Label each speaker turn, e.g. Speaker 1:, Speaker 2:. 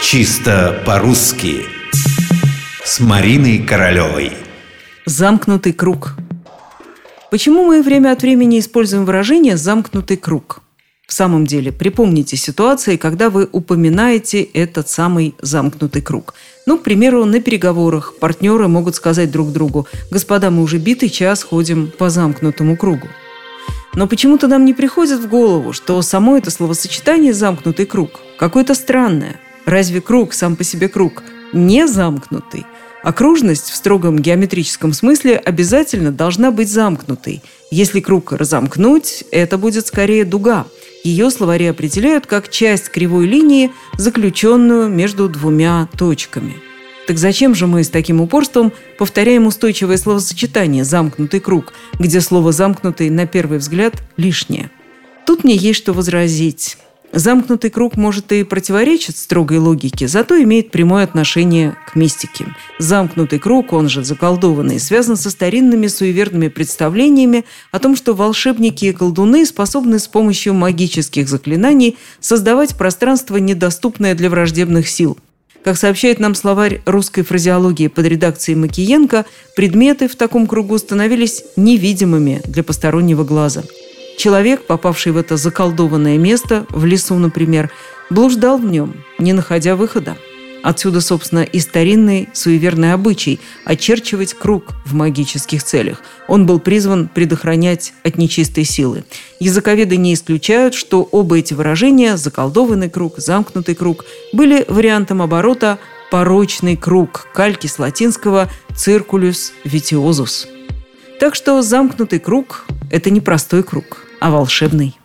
Speaker 1: Чисто по-русски С Мариной Королевой
Speaker 2: Замкнутый круг Почему мы время от времени используем выражение «замкнутый круг»? В самом деле, припомните ситуации, когда вы упоминаете этот самый замкнутый круг. Ну, к примеру, на переговорах партнеры могут сказать друг другу «Господа, мы уже битый час ходим по замкнутому кругу». Но почему-то нам не приходит в голову, что само это словосочетание «замкнутый круг» какое-то странное – Разве круг сам по себе круг не замкнутый? Окружность в строгом геометрическом смысле обязательно должна быть замкнутой. Если круг разомкнуть, это будет скорее дуга. Ее словари определяют как часть кривой линии, заключенную между двумя точками. Так зачем же мы с таким упорством повторяем устойчивое словосочетание «замкнутый круг», где слово «замкнутый» на первый взгляд лишнее? Тут мне есть что возразить. Замкнутый круг может и противоречит строгой логике, зато имеет прямое отношение к мистике. Замкнутый круг, он же заколдованный, связан со старинными суеверными представлениями о том, что волшебники и колдуны способны с помощью магических заклинаний создавать пространство, недоступное для враждебных сил. Как сообщает нам словарь русской фразеологии под редакцией Макиенко, предметы в таком кругу становились невидимыми для постороннего глаза – Человек, попавший в это заколдованное место, в лесу, например, блуждал в нем, не находя выхода. Отсюда, собственно, и старинный суеверный обычай – очерчивать круг в магических целях. Он был призван предохранять от нечистой силы. Языковеды не исключают, что оба эти выражения – заколдованный круг, замкнутый круг – были вариантом оборота «порочный круг» кальки с латинского «circulus vitiosus». Так что замкнутый круг – это не простой круг – а волшебный.